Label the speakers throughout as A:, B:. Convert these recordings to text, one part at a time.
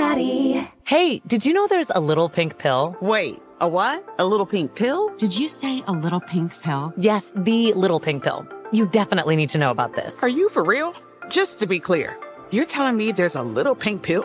A: Addie.
B: Hey, did you know there's a little pink pill?
C: Wait, a what? A little pink pill?
D: Did you say a little pink pill?
B: Yes, the little pink pill. You definitely need to know about this.
C: Are you for real? Just to be clear, you're telling me there's a little pink pill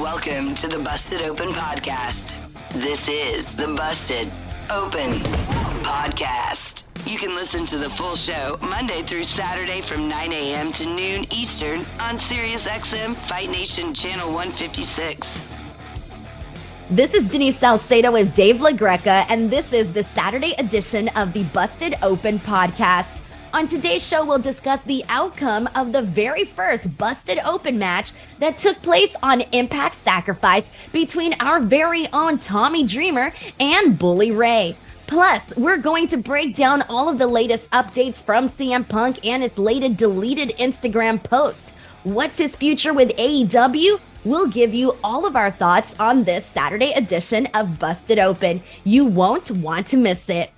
E: Welcome to the Busted Open Podcast. This is the Busted Open Podcast. You can listen to the full show Monday through Saturday from 9 a.m. to noon Eastern on SiriusXM Fight Nation Channel 156.
F: This is Denise Salcedo with Dave LaGreca, and this is the Saturday edition of the Busted Open Podcast. On today's show, we'll discuss the outcome of the very first Busted Open match that took place on Impact Sacrifice between our very own Tommy Dreamer and Bully Ray. Plus, we're going to break down all of the latest updates from CM Punk and his latest deleted Instagram post. What's his future with AEW? We'll give you all of our thoughts on this Saturday edition of Busted Open. You won't want to miss it.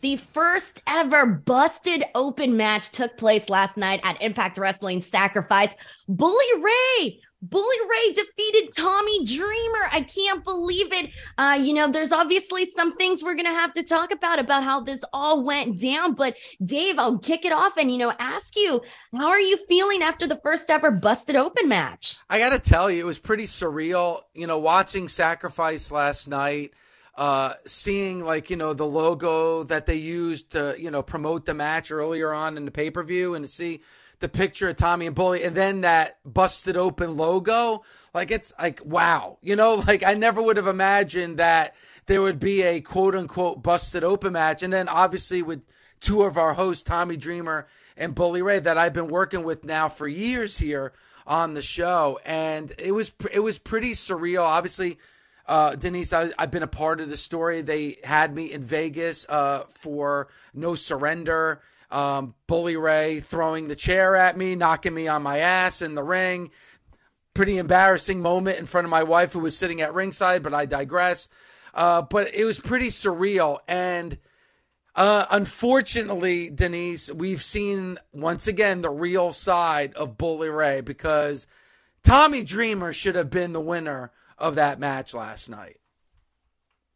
F: The first ever busted open match took place last night at Impact Wrestling Sacrifice. Bully Ray Bully Ray defeated Tommy Dreamer. I can't believe it. Uh, you know, there's obviously some things we're gonna have to talk about about how this all went down. But Dave, I'll kick it off and you know ask you, how are you feeling after the first ever busted open match?
G: I got to tell you, it was pretty surreal. You know, watching Sacrifice last night. Uh, seeing like you know the logo that they used to you know promote the match earlier on in the pay per view, and to see the picture of Tommy and Bully, and then that busted open logo. Like it's like wow, you know, like I never would have imagined that there would be a quote unquote busted open match, and then obviously with two of our hosts, Tommy Dreamer and Bully Ray, that I've been working with now for years here on the show, and it was it was pretty surreal. Obviously. Uh, Denise, I, have been a part of the story. They had me in Vegas uh, for No Surrender um, Bully Ray throwing the chair at me, knocking me on my ass in the ring. Pretty embarrassing moment in front of my wife who was sitting at ringside, but I digress. Uh, but it was pretty surreal. And uh, unfortunately, Denise, we've seen once again the real side of Bully Ray because Tommy Dreamer should have been the winner of that match last night.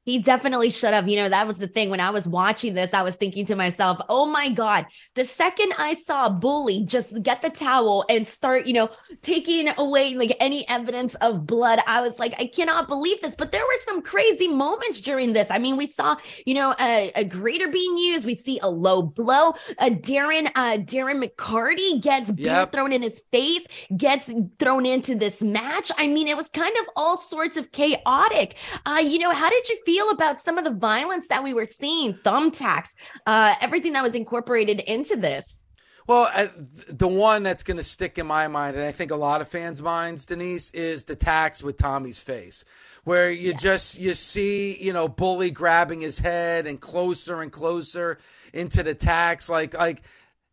F: He definitely should have. You know, that was the thing. When I was watching this, I was thinking to myself, oh my God, the second I saw Bully just get the towel and start, you know, taking away like any evidence of blood, I was like, I cannot believe this. But there were some crazy moments during this. I mean, we saw, you know, a, a grater being used. We see a low blow. A Darren, uh, Darren McCarty gets yep. thrown in his face, gets thrown into this match. I mean, it was kind of all sorts of chaotic. Uh, you know, how did you feel? Feel about some of the violence that we were seeing, thumbtacks, uh, everything that was incorporated into this?
G: Well, uh, the one that's going to stick in my mind, and I think a lot of fans' minds, Denise, is the tax with Tommy's face, where you yeah. just you see you know bully grabbing his head and closer and closer into the tax, like like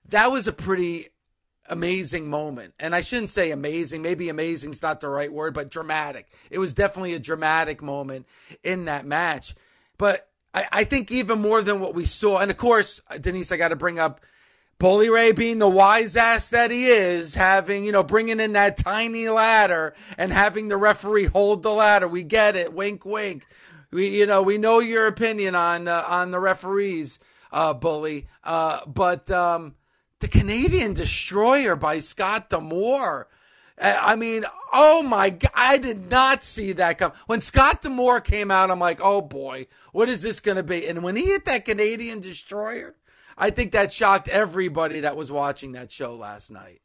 G: that was a pretty amazing moment. And I shouldn't say amazing, maybe amazing is not the right word, but dramatic. It was definitely a dramatic moment in that match. But I, I think even more than what we saw, and of course, Denise, I got to bring up Bully Ray being the wise ass that he is, having, you know, bringing in that tiny ladder and having the referee hold the ladder. We get it. Wink, wink. We, you know, we know your opinion on, uh, on the referees, uh, Bully. Uh, but, um, the Canadian Destroyer by Scott D'Amore. I mean, oh my God, I did not see that come. When Scott D'Amore came out, I'm like, oh boy, what is this going to be? And when he hit that Canadian Destroyer, I think that shocked everybody that was watching that show last night.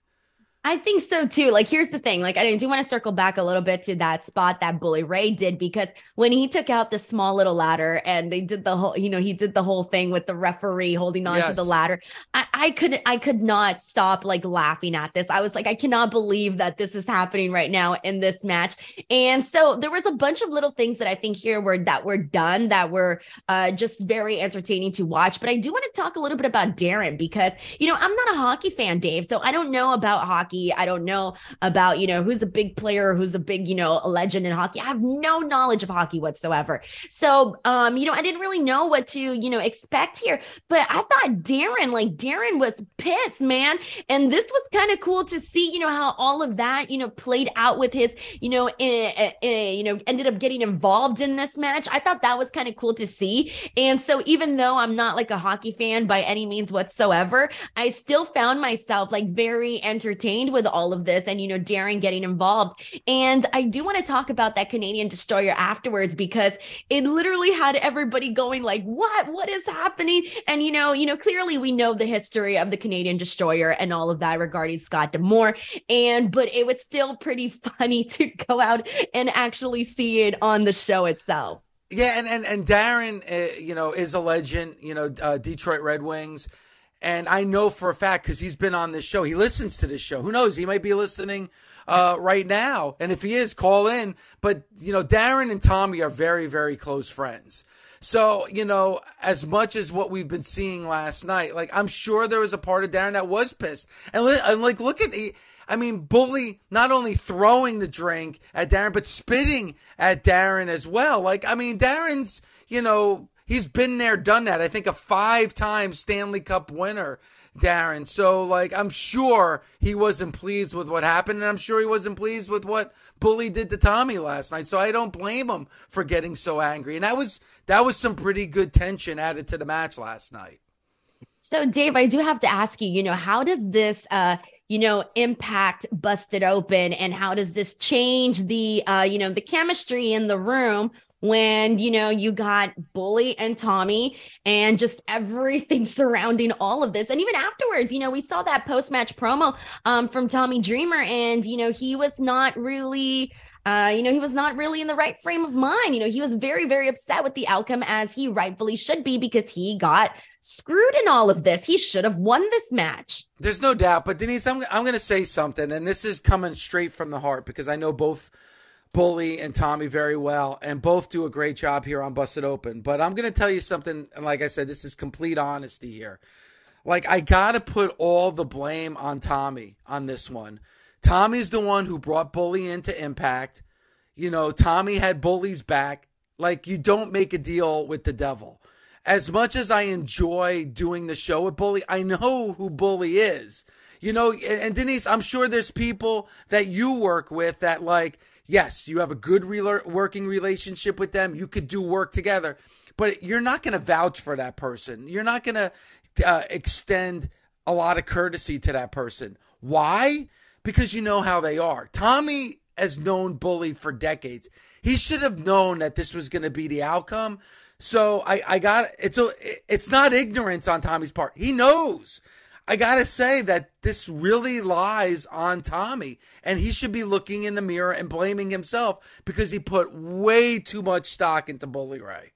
F: I think so too. Like, here's the thing. Like, I do want to circle back a little bit to that spot that Bully Ray did because when he took out the small little ladder and they did the whole, you know, he did the whole thing with the referee holding on yes. to the ladder. I, I could, I could not stop like laughing at this. I was like, I cannot believe that this is happening right now in this match. And so there was a bunch of little things that I think here were that were done that were uh, just very entertaining to watch. But I do want to talk a little bit about Darren because you know I'm not a hockey fan, Dave, so I don't know about hockey hockey. I don't know about, you know, who's a big player, who's a big, you know, a legend in hockey. I have no knowledge of hockey whatsoever. So, um, you know, I didn't really know what to, you know, expect here. But I thought Darren, like Darren was pissed, man. And this was kind of cool to see, you know, how all of that, you know, played out with his, you know, eh, eh, eh, you know, ended up getting involved in this match. I thought that was kind of cool to see. And so even though I'm not like a hockey fan by any means whatsoever, I still found myself like very entertained with all of this and, you know, Darren getting involved. And I do want to talk about that Canadian destroyer afterwards because it literally had everybody going like, what, what is happening? And, you know, you know, clearly we know the history of the Canadian destroyer and all of that regarding Scott D'Amore. And, but it was still pretty funny to go out and actually see it on the show itself.
G: Yeah, and and and Darren, uh, you know, is a legend. You know, uh, Detroit Red Wings. And I know for a fact because he's been on this show. He listens to this show. Who knows? He might be listening uh, right now. And if he is, call in. But, you know, Darren and Tommy are very, very close friends. So, you know, as much as what we've been seeing last night, like, I'm sure there was a part of Darren that was pissed. And, and like, look at the. I mean, Bully not only throwing the drink at Darren, but spitting at Darren as well. Like, I mean, Darren's, you know, He's been there, done that. I think a five time Stanley Cup winner, Darren. So, like, I'm sure he wasn't pleased with what happened, and I'm sure he wasn't pleased with what Bully did to Tommy last night. So I don't blame him for getting so angry. And that was that was some pretty good tension added to the match last night.
F: So, Dave, I do have to ask you, you know, how does this uh you know impact busted open and how does this change the uh you know the chemistry in the room when you know you got bully and tommy and just everything surrounding all of this and even afterwards you know we saw that post-match promo um, from tommy dreamer and you know he was not really uh, you know, he was not really in the right frame of mind. You know, he was very, very upset with the outcome as he rightfully should be because he got screwed in all of this. He should have won this match.
G: There's no doubt. But Denise, I'm, I'm going to say something, and this is coming straight from the heart because I know both Bully and Tommy very well, and both do a great job here on Busted Open. But I'm going to tell you something, and like I said, this is complete honesty here. Like, I got to put all the blame on Tommy on this one. Tommy's the one who brought Bully into Impact. You know, Tommy had Bully's back. Like, you don't make a deal with the devil. As much as I enjoy doing the show with Bully, I know who Bully is. You know, and Denise, I'm sure there's people that you work with that, like, yes, you have a good re- working relationship with them. You could do work together, but you're not going to vouch for that person. You're not going to uh, extend a lot of courtesy to that person. Why? Because you know how they are. Tommy has known Bully for decades. He should have known that this was going to be the outcome. So I, I got it's a it's not ignorance on Tommy's part. He knows. I got to say that this really lies on Tommy, and he should be looking in the mirror and blaming himself because he put way too much stock into Bully Ray.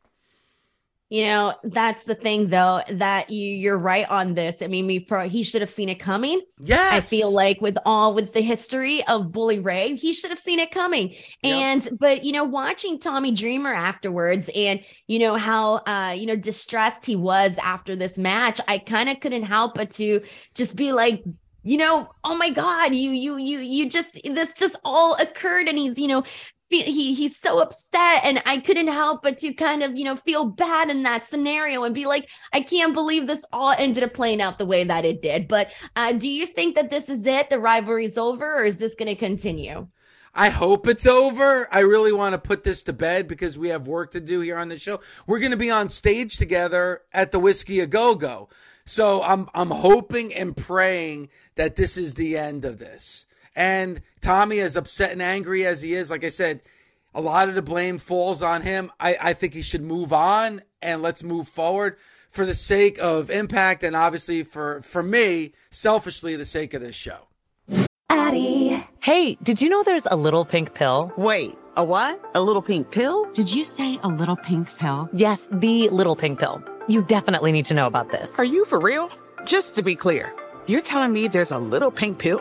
F: You know, that's the thing though, that you you're right on this. I mean, we pro, he should have seen it coming.
G: Yes.
F: I feel like with all with the history of Bully Ray, he should have seen it coming. Yep. And but you know, watching Tommy Dreamer afterwards and you know how uh, you know, distressed he was after this match, I kind of couldn't help but to just be like, you know, oh my God, you, you, you, you just, this just all occurred. And he's, you know, he he's so upset and I couldn't help but to kind of, you know, feel bad in that scenario and be like, I can't believe this all ended up playing out the way that it did. But uh, do you think that this is it? The rivalry's over, or is this going to continue?
G: I hope it's over. I really want to put this to bed because we have work to do here on the show. We're going to be on stage together at the Whiskey a Go Go. So I'm I'm hoping and praying that this is the end of this. And Tommy, as upset and angry as he is, like I said, a lot of the blame falls on him. I, I think he should move on and let's move forward for the sake of impact and obviously for for me, selfishly, the sake of this show.
B: Addie. Hey, did you know there's a little pink pill?
C: Wait, a what? A little pink pill?
D: Did you say a little pink pill?
B: Yes, the little pink pill. You definitely need to know about this.
C: Are you for real? Just to be clear, you're telling me there's a little pink pill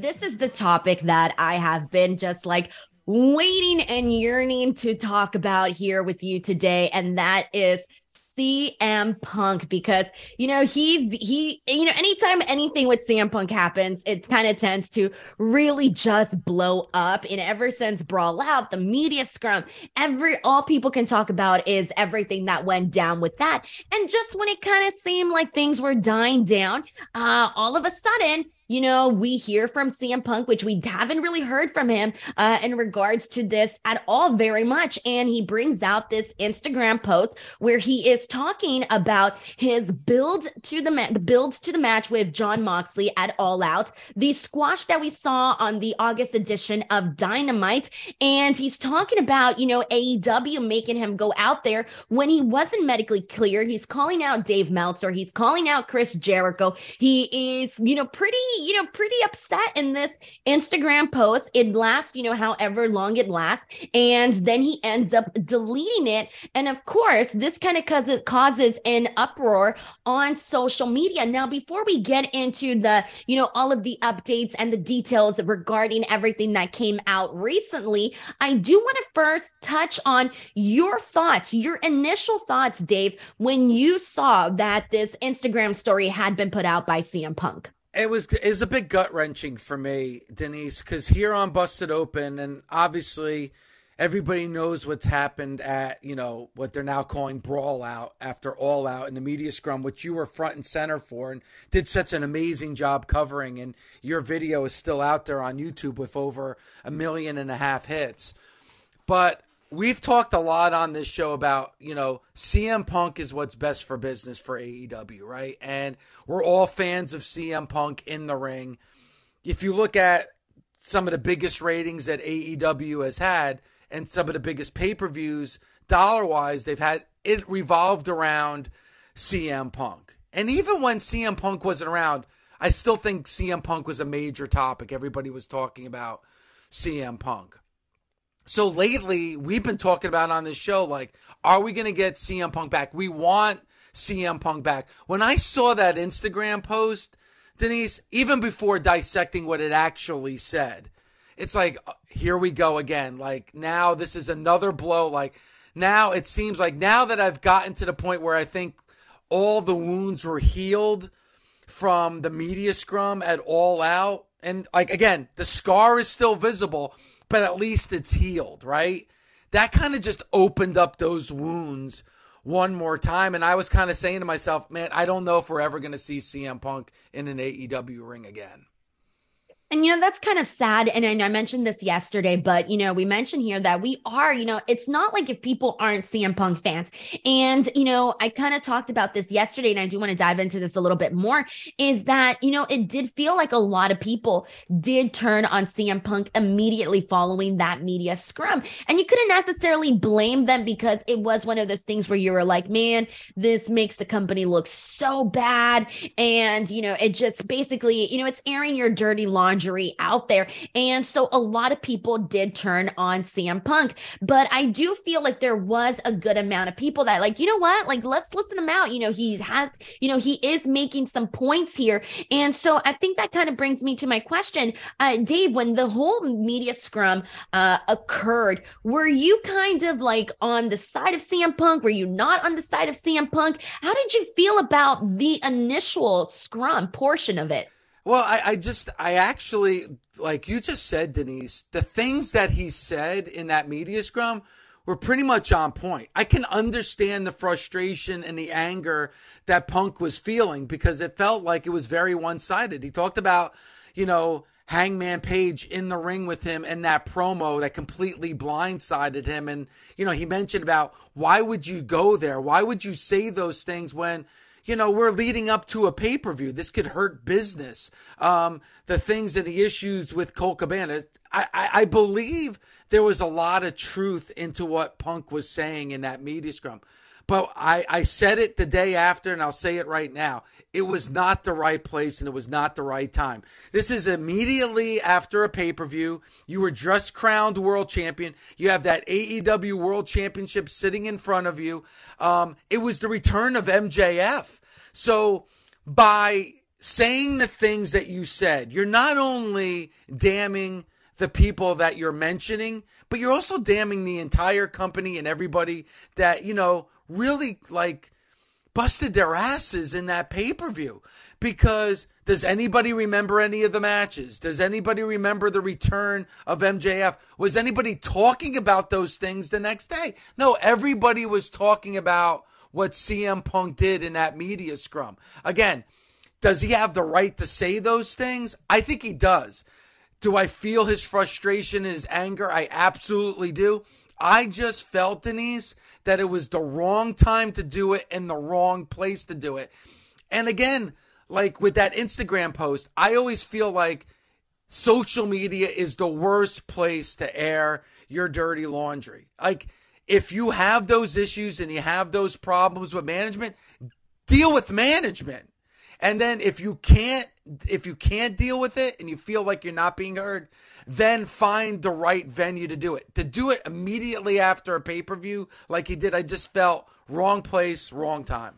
F: This is the topic that I have been just like waiting and yearning to talk about here with you today. And that is CM Punk because you know he's he you know anytime anything with CM Punk happens, it kind of tends to really just blow up. And ever since Brawl Out, the media scrum, every all people can talk about is everything that went down with that. And just when it kind of seemed like things were dying down, uh, all of a sudden you know, we hear from CM Punk, which we haven't really heard from him uh, in regards to this at all very much. And he brings out this Instagram post where he is talking about his build to the ma- build to the match with Jon Moxley at All Out, the squash that we saw on the August edition of Dynamite, and he's talking about you know AEW making him go out there when he wasn't medically cleared. He's calling out Dave Meltzer. He's calling out Chris Jericho. He is you know pretty you know, pretty upset in this Instagram post. It lasts, you know, however long it lasts. And then he ends up deleting it. And of course, this kind of causes, causes an uproar on social media. Now, before we get into the, you know, all of the updates and the details regarding everything that came out recently, I do want to first touch on your thoughts, your initial thoughts, Dave, when you saw that this Instagram story had been put out by CM Punk
G: it was is a bit gut wrenching for me, Denise, because here on Busted Open, and obviously everybody knows what's happened at you know what they're now calling brawl out after all out in the media scrum, which you were front and center for and did such an amazing job covering, and your video is still out there on YouTube with over a million and a half hits. But we've talked a lot on this show about, you know, CM Punk is what's best for business for AEW, right? And we're all fans of CM Punk in the ring. If you look at some of the biggest ratings that AEW has had and some of the biggest pay per views, dollar wise, they've had it revolved around CM Punk. And even when CM Punk wasn't around, I still think CM Punk was a major topic. Everybody was talking about CM Punk. So lately, we've been talking about on this show, like, are we going to get CM Punk back? We want CM Punk back. When I saw that Instagram post, Denise, even before dissecting what it actually said, it's like, uh, here we go again. Like, now this is another blow. Like, now it seems like now that I've gotten to the point where I think all the wounds were healed from the media scrum at all out. And, like, again, the scar is still visible but at least it's healed, right? That kind of just opened up those wounds one more time. And I was kind of saying to myself, man, I don't know if we're ever going to see CM Punk in an AEW ring again.
F: And you know, that's kind of sad. And I, mentioned this yesterday, but you know, we mentioned here that we are, you know, it's not like if people aren't CM Punk fans. And, you know, I kind of talked about this yesterday, and I do want to dive into this a little bit more. Is that, you know, it did feel like a lot of people did turn on CM Punk immediately following that media scrum. And you couldn't necessarily blame them because it was one of those things where you were like, man, this makes the company look so bad. And, you know, it just basically, you know, it's airing your dirty laundry out there. And so a lot of people did turn on CM Punk, but I do feel like there was a good amount of people that like, you know what? Like let's listen him out. You know, he has, you know, he is making some points here. And so I think that kind of brings me to my question. Uh Dave, when the whole media scrum uh occurred, were you kind of like on the side of CM Punk? Were you not on the side of CM Punk? How did you feel about the initial scrum portion of it?
G: Well, I, I just, I actually, like you just said, Denise, the things that he said in that media scrum were pretty much on point. I can understand the frustration and the anger that Punk was feeling because it felt like it was very one sided. He talked about, you know, Hangman Page in the ring with him and that promo that completely blindsided him. And, you know, he mentioned about why would you go there? Why would you say those things when, you know, we're leading up to a pay per view. This could hurt business. Um, the things and the issues with Colt Cabana. I, I, I believe there was a lot of truth into what Punk was saying in that media scrum. But I, I said it the day after, and I'll say it right now. It was not the right place and it was not the right time. This is immediately after a pay per view. You were just crowned world champion. You have that AEW world championship sitting in front of you. Um, it was the return of MJF. So by saying the things that you said, you're not only damning the people that you're mentioning, but you're also damning the entire company and everybody that, you know, really like busted their asses in that pay per view because does anybody remember any of the matches? Does anybody remember the return of MJF? Was anybody talking about those things the next day? No, everybody was talking about what CM Punk did in that media scrum. Again, does he have the right to say those things? I think he does. Do I feel his frustration his anger? I absolutely do. I just felt, Denise, that it was the wrong time to do it and the wrong place to do it. And again, like with that Instagram post, I always feel like social media is the worst place to air your dirty laundry. Like, if you have those issues and you have those problems with management, deal with management. And then if you can't if you can't deal with it and you feel like you're not being heard, then find the right venue to do it. To do it immediately after a pay-per-view like he did, I just felt wrong place, wrong time.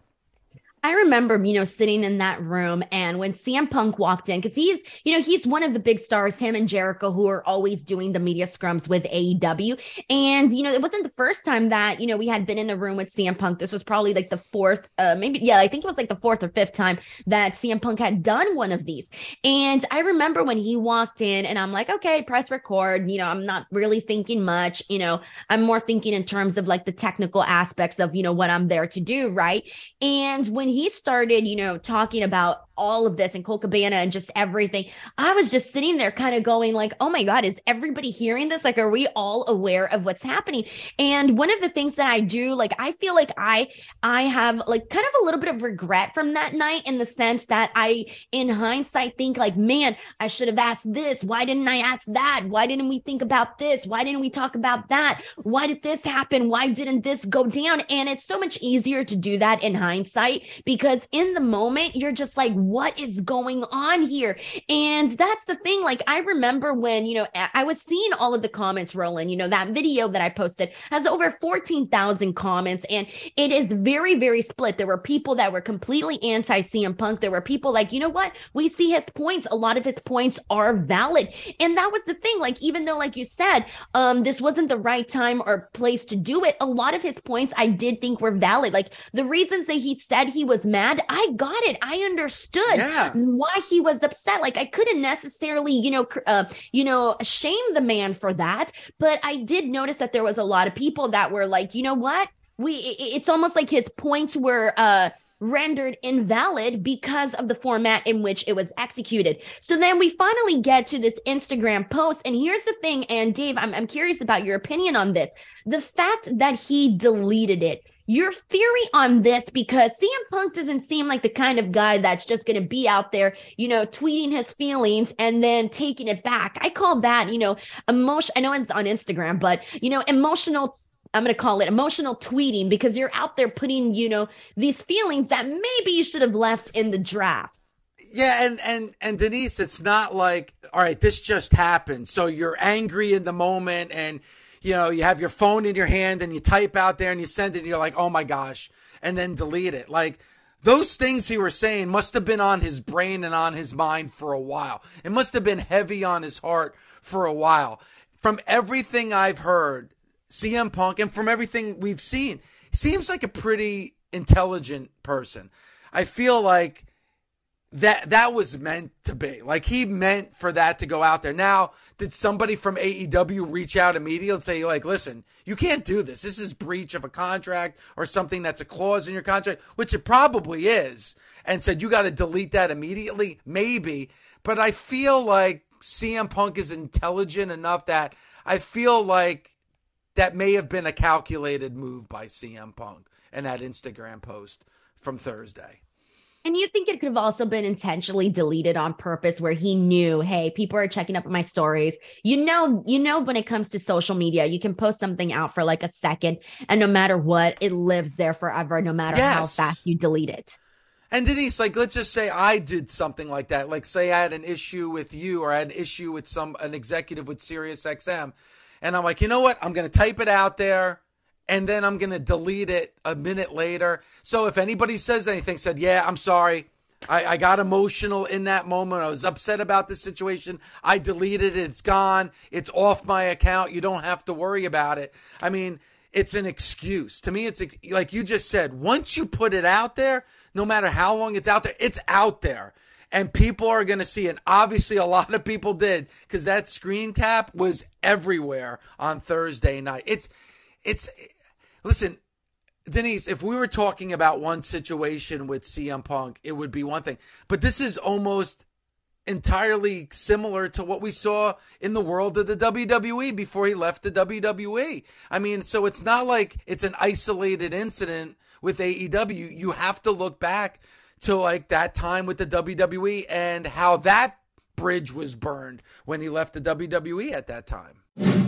F: I remember, you know, sitting in that room and when CM Punk walked in, because he's, you know, he's one of the big stars, him and Jericho, who are always doing the media scrums with AEW. And, you know, it wasn't the first time that, you know, we had been in a room with CM Punk. This was probably like the fourth, uh, maybe, yeah, I think it was like the fourth or fifth time that CM Punk had done one of these. And I remember when he walked in and I'm like, okay, press record. You know, I'm not really thinking much, you know, I'm more thinking in terms of like the technical aspects of, you know, what I'm there to do. Right. And when when he started, you know, talking about all of this and Colt Cabana and just everything, I was just sitting there kind of going like, oh my God, is everybody hearing this? Like, are we all aware of what's happening? And one of the things that I do, like, I feel like I, I have like kind of a little bit of regret from that night in the sense that I, in hindsight, think like, man, I should have asked this. Why didn't I ask that? Why didn't we think about this? Why didn't we talk about that? Why did this happen? Why didn't this go down? And it's so much easier to do that in hindsight because in the moment you're just like what is going on here? And that's the thing like i remember when you know i was seeing all of the comments rolling you know that video that i posted has over 14,000 comments and it is very very split. There were people that were completely anti CM Punk. There were people like you know what? We see his points. A lot of his points are valid. And that was the thing like even though like you said um this wasn't the right time or place to do it a lot of his points i did think were valid. Like the reasons that he said he was mad, I got it. I understood yeah. why he was upset. Like I couldn't necessarily, you know, uh, you know, shame the man for that, but I did notice that there was a lot of people that were like, you know what? We it's almost like his points were uh rendered invalid because of the format in which it was executed. So then we finally get to this Instagram post. And here's the thing, and Dave, I'm, I'm curious about your opinion on this. The fact that he deleted it your theory on this because CM Punk doesn't seem like the kind of guy that's just going to be out there, you know, tweeting his feelings and then taking it back. I call that, you know, emotion. I know it's on Instagram, but, you know, emotional I'm going to call it emotional tweeting because you're out there putting, you know, these feelings that maybe you should have left in the drafts.
G: Yeah, and and and Denise, it's not like all right, this just happened. So you're angry in the moment and you know, you have your phone in your hand and you type out there and you send it and you're like, oh my gosh, and then delete it. Like those things he was saying must have been on his brain and on his mind for a while. It must have been heavy on his heart for a while. From everything I've heard, CM Punk, and from everything we've seen, seems like a pretty intelligent person. I feel like that that was meant to be. Like he meant for that to go out there. Now, did somebody from AEW reach out immediately and say, like, listen, you can't do this. This is breach of a contract or something that's a clause in your contract, which it probably is, and said you got to delete that immediately? Maybe. But I feel like CM Punk is intelligent enough that I feel like that may have been a calculated move by CM Punk and that Instagram post from Thursday.
F: And you think it could have also been intentionally deleted on purpose where he knew, hey, people are checking up on my stories. You know, you know, when it comes to social media, you can post something out for like a second, and no matter what, it lives there forever, no matter yes. how fast you delete it.
G: And Denise, like, let's just say I did something like that. Like, say I had an issue with you or I had an issue with some an executive with Sirius XM. And I'm like, you know what? I'm gonna type it out there and then I'm going to delete it a minute later. So if anybody says anything, said, yeah, I'm sorry. I, I, got emotional in that moment. I was upset about the situation. I deleted it. It's gone. It's off my account. You don't have to worry about it. I mean, it's an excuse. To me, it's like you just said, once you put it out there, no matter how long it's out there, it's out there. And people are going to see it. Obviously, a lot of people did because that screen cap was everywhere on Thursday night. It's, it's, listen, Denise, if we were talking about one situation with CM Punk, it would be one thing. But this is almost entirely similar to what we saw in the world of the WWE before he left the WWE. I mean, so it's not like it's an isolated incident with AEW. You have to look back to like that time with the WWE and how that bridge was burned when he left the WWE at that time.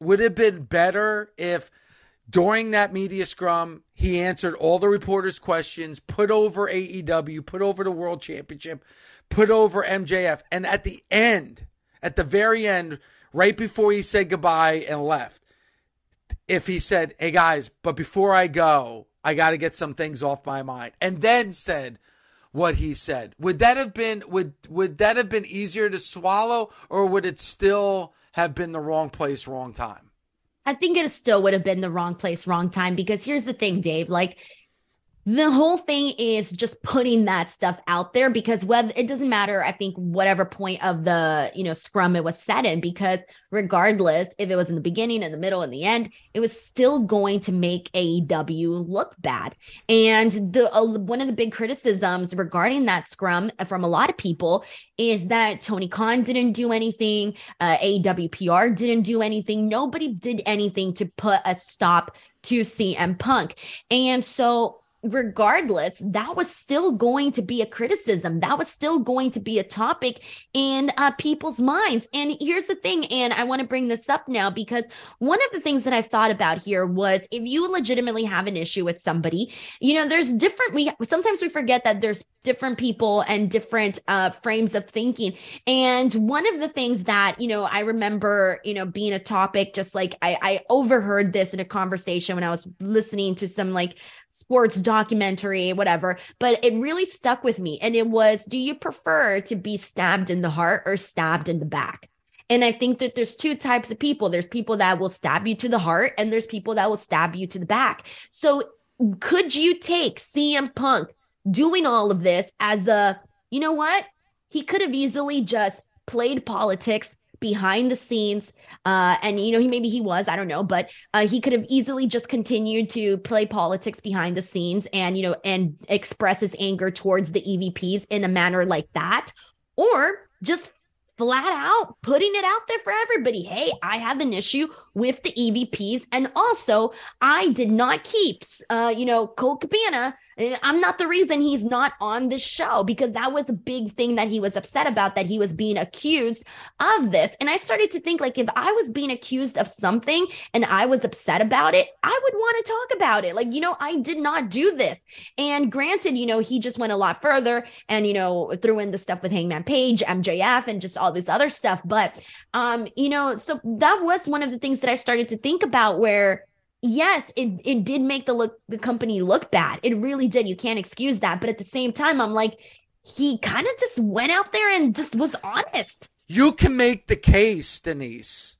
G: Would it have been better if during that media scrum he answered all the reporters' questions, put over AEW, put over the World Championship, put over MJF, and at the end, at the very end, right before he said goodbye and left, if he said, "Hey guys, but before I go, I got to get some things off my mind," and then said what he said, would that have been would would that have been easier to swallow, or would it still have been the wrong place, wrong time?
F: I think it still would have been the wrong place, wrong time. Because here's the thing, Dave, like the whole thing is just putting that stuff out there because whether it doesn't matter i think whatever point of the you know scrum it was set in because regardless if it was in the beginning in the middle and the end it was still going to make aew look bad. And the uh, one of the big criticisms regarding that scrum from a lot of people is that tony khan didn't do anything uh, aew pr didn't do anything. Nobody did anything to put a stop to cm punk. And so regardless, that was still going to be a criticism. That was still going to be a topic in uh, people's minds. And here's the thing, and I want to bring this up now because one of the things that I've thought about here was if you legitimately have an issue with somebody, you know, there's different. We sometimes we forget that there's different people and different uh, frames of thinking. And one of the things that you know, I remember, you know, being a topic, just like I, I overheard this in a conversation when I was listening to some like sports documentary, whatever, but it really stuck with me. And it was do you prefer to be stabbed in the heart or stabbed in the back? And I think that there's two types of people. There's people that will stab you to the heart, and there's people that will stab you to the back. So, could you take CM Punk doing all of this as a, you know what? He could have easily just played politics, behind the scenes uh, and you know he maybe he was i don't know but uh, he could have easily just continued to play politics behind the scenes and you know and express his anger towards the evps in a manner like that or just flat out putting it out there for everybody. Hey, I have an issue with the EVPs. And also, I did not keep, uh, you know, Colt Cabana and I'm not the reason he's not on the show because that was a big thing that he was upset about that he was being accused of this. And I started to think like if I was being accused of something and I was upset about it, I would want to talk about it. Like, you know, I did not do this. And granted, you know, he just went a lot further and, you know, threw in the stuff with Hangman Page, MJF, and just all this other stuff. But, um, you know, so that was one of the things that I started to think about where yes, it it did make the look the company look bad. It really did. You can't excuse that. But at the same time, I'm like, he kind of just went out there and just was honest.
G: You can make the case, Denise,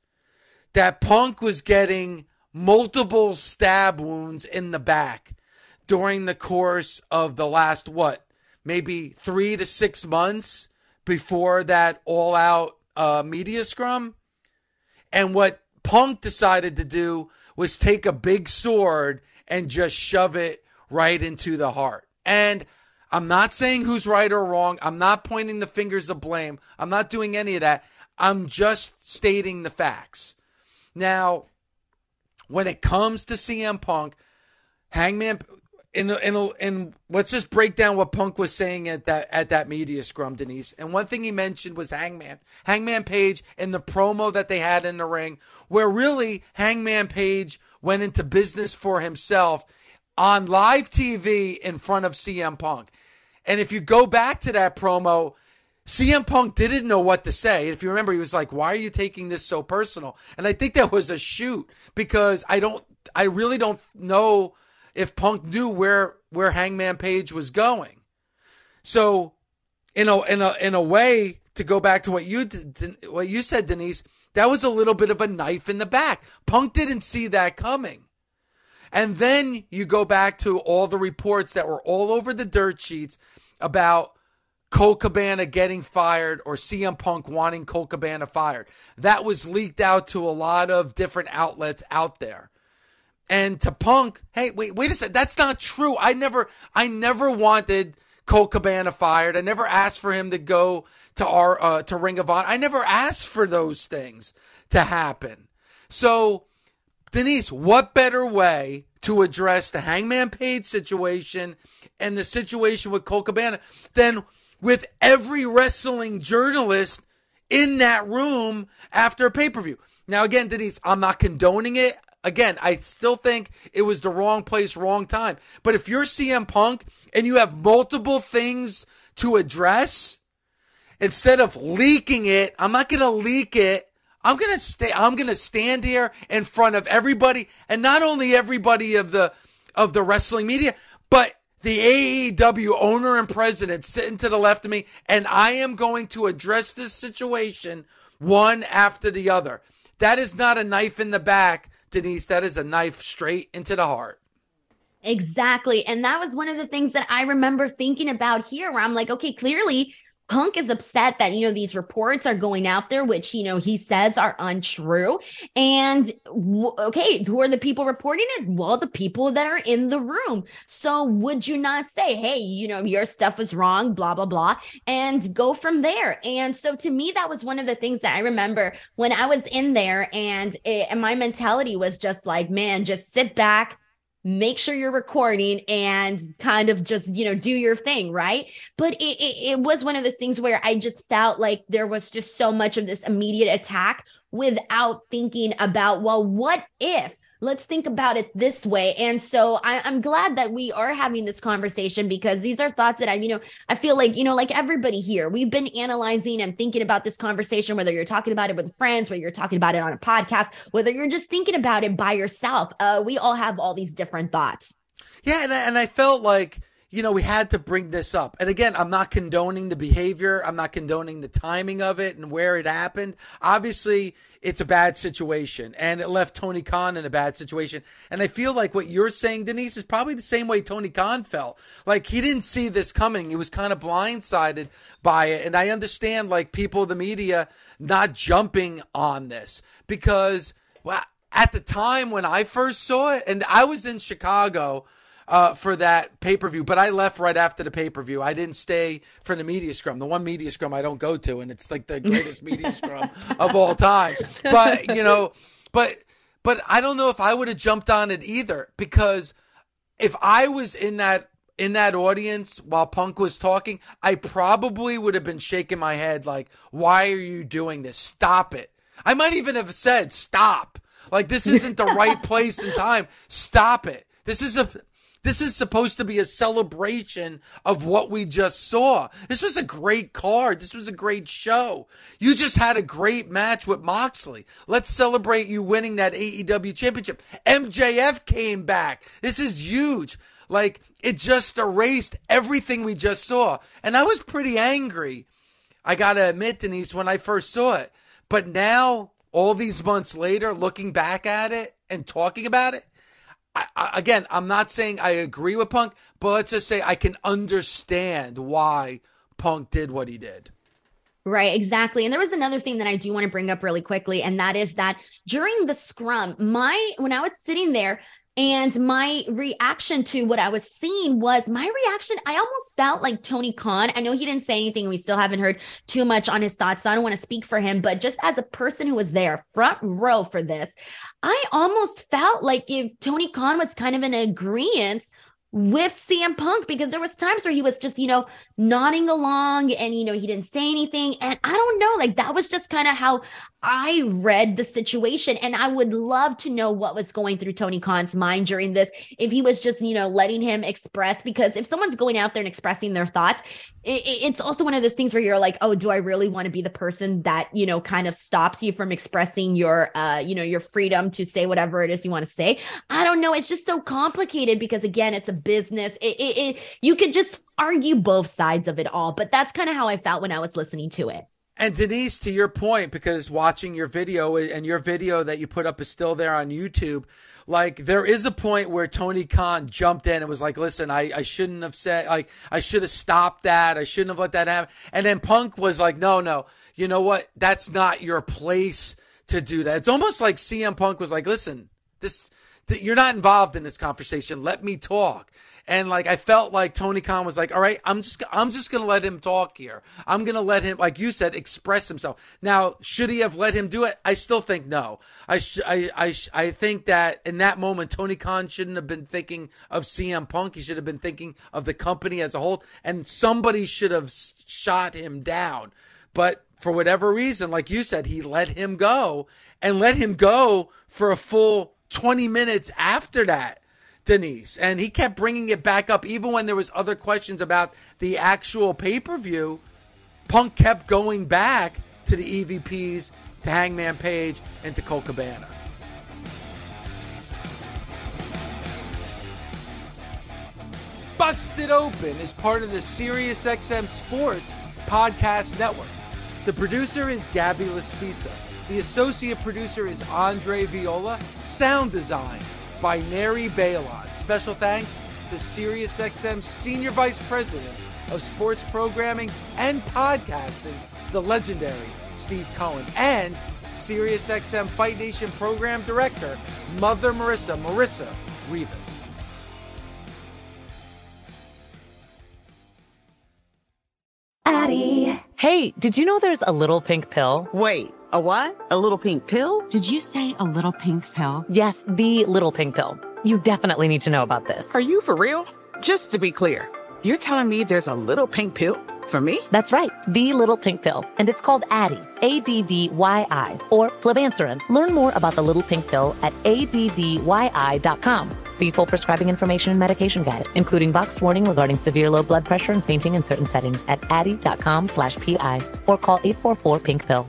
G: that Punk was getting multiple stab wounds in the back during the course of the last what, maybe three to six months before that all out uh, media scrum. And what Punk decided to do was take a big sword and just shove it right into the heart. And I'm not saying who's right or wrong. I'm not pointing the fingers of blame. I'm not doing any of that. I'm just stating the facts. Now, when it comes to CM Punk, Hangman in in in let's just break down what Punk was saying at that at that media scrum, Denise. And one thing he mentioned was Hangman, Hangman Page, and the promo that they had in the ring, where really Hangman Page went into business for himself on live TV in front of CM Punk. And if you go back to that promo, CM Punk didn't know what to say. If you remember, he was like, "Why are you taking this so personal?" And I think that was a shoot because I don't, I really don't know if Punk knew where where Hangman Page was going. So, in a in a in a way, to go back to what you did, what you said, Denise, that was a little bit of a knife in the back. Punk didn't see that coming. And then you go back to all the reports that were all over the dirt sheets about Colt Cabana getting fired or CM Punk wanting Colt Cabana fired. That was leaked out to a lot of different outlets out there. And to Punk, hey, wait, wait a second. That's not true. I never, I never wanted Colt Cabana fired. I never asked for him to go to our, uh, to Ring of Honor. I never asked for those things to happen. So, Denise, what better way to address the Hangman Page situation and the situation with Colt Cabana than with every wrestling journalist in that room after a pay per view? Now, again, Denise, I'm not condoning it. Again, I still think it was the wrong place, wrong time. But if you're CM Punk and you have multiple things to address, instead of leaking it, I'm not going to leak it. I'm going to stay I'm going to stand here in front of everybody and not only everybody of the of the wrestling media, but the AEW owner and president sitting to the left of me and I am going to address this situation one after the other. That is not a knife in the back Denise, that is a knife straight into the heart.
F: Exactly. And that was one of the things that I remember thinking about here, where I'm like, okay, clearly Punk is upset that, you know, these reports are going out there, which, you know, he says are untrue. And okay, who are the people reporting it? Well, the people that are in the room. So would you not say, hey, you know, your stuff was wrong, blah, blah, blah, and go from there? And so to me, that was one of the things that I remember when I was in there and, it, and my mentality was just like, man, just sit back make sure you're recording and kind of just you know do your thing right? But it, it, it, was one of those things where i just felt like there was just so much of this immediate attack without thinking about well what if let's think about it this way. And so I, am glad that we are having this conversation because these are thoughts that I, you know, I feel like, you know, like everybody here, we've been analyzing and thinking about this conversation, whether you're talking about it with friends, whether you're talking about it on a podcast, whether you're just thinking about it by yourself. Uh, we all have all these different thoughts.
G: Yeah. And I, and I felt like, you know, we had to bring this up. And again, I'm not condoning the behavior. I'm not condoning the timing of it and where it happened. Obviously, it's a bad situation and it left Tony Khan in a bad situation. And I feel like what you're saying, Denise, is probably the same way Tony Khan felt. Like he didn't see this coming. He was kind of blindsided by it. And I understand like people, the media, not jumping on this because, well, at the time when I first saw it, and I was in Chicago uh, for that pay per view, but I left right after the pay per view. I didn't stay for the media scrum, the one media scrum I don't go to, and it's like the greatest media scrum of all time. But you know, but but I don't know if I would have jumped on it either because if I was in that in that audience while Punk was talking, I probably would have been shaking my head like, "Why are you doing this? Stop it!" I might even have said, "Stop." Like this isn't the right place and time. Stop it. This is a this is supposed to be a celebration of what we just saw. This was a great card. This was a great show. You just had a great match with Moxley. Let's celebrate you winning that AEW championship. MJF came back. This is huge. Like, it just erased everything we just saw. And I was pretty angry. I gotta admit, Denise, when I first saw it. But now, all these months later, looking back at it and talking about it, I, again, I'm not saying I agree with Punk, but let's just say I can understand why Punk did what he did.
F: Right, exactly. And there was another thing that I do want to bring up really quickly, and that is that during the scrum, my when I was sitting there, and my reaction to what I was seeing was my reaction. I almost felt like Tony Khan. I know he didn't say anything. We still haven't heard too much on his thoughts. So I don't want to speak for him, but just as a person who was there front row for this, I almost felt like if Tony Khan was kind of in agreement with CM Punk because there was times where he was just, you know, nodding along and you know, he didn't say anything and I don't know, like that was just kind of how I read the situation and I would love to know what was going through Tony Khan's mind during this if he was just, you know, letting him express because if someone's going out there and expressing their thoughts, it, it's also one of those things where you're like, "Oh, do I really want to be the person that, you know, kind of stops you from expressing your uh, you know, your freedom to say whatever it is you want to say?" I don't know, it's just so complicated because again, it's a business. It, it, it you could just argue both sides of it all, but that's kind of how I felt when I was listening to it.
G: And Denise, to your point, because watching your video and your video that you put up is still there on YouTube, like there is a point where Tony Khan jumped in and was like, listen, I, I shouldn't have said, like, I should have stopped that. I shouldn't have let that happen. And then Punk was like, no, no, you know what? That's not your place to do that. It's almost like CM Punk was like, listen, this, you're not involved in this conversation. Let me talk. And like I felt like Tony Khan was like, all right, I'm just I'm just gonna let him talk here. I'm gonna let him, like you said, express himself. Now, should he have let him do it? I still think no. I sh- I I, sh- I think that in that moment, Tony Khan shouldn't have been thinking of CM Punk. He should have been thinking of the company as a whole, and somebody should have shot him down. But for whatever reason, like you said, he let him go and let him go for a full 20 minutes after that. Denise, and he kept bringing it back up even when there was other questions about the actual pay-per-view. Punk kept going back to the EVPs, to Hangman Page, and to Colt Cabana. Busted Open is part of the SiriusXM Sports podcast network. The producer is Gabby Laspisa. The associate producer is Andre Viola. Sound design by Neri Balon. Special thanks to SiriusXM Senior Vice President of Sports Programming and Podcasting, the legendary Steve Cohen, and SiriusXM Fight Nation Program Director, Mother Marissa, Marissa Rivas.
B: Addyi. Hey, did you know there's a little pink pill?
C: Wait, a what? A little pink pill?
D: Did you say a little pink pill?
B: Yes, the little pink pill. You definitely need to know about this.
C: Are you for real? Just to be clear, you're telling me there's a little pink pill for me?
B: That's right, the little pink pill. And it's called Addyi, A D D Y I, or Flibanserin. Learn more about the little pink pill at ADDYI.com. See full prescribing information and medication guide, including boxed warning regarding severe low blood pressure and fainting in certain settings at addyi.com slash PI or call 844 pink pill.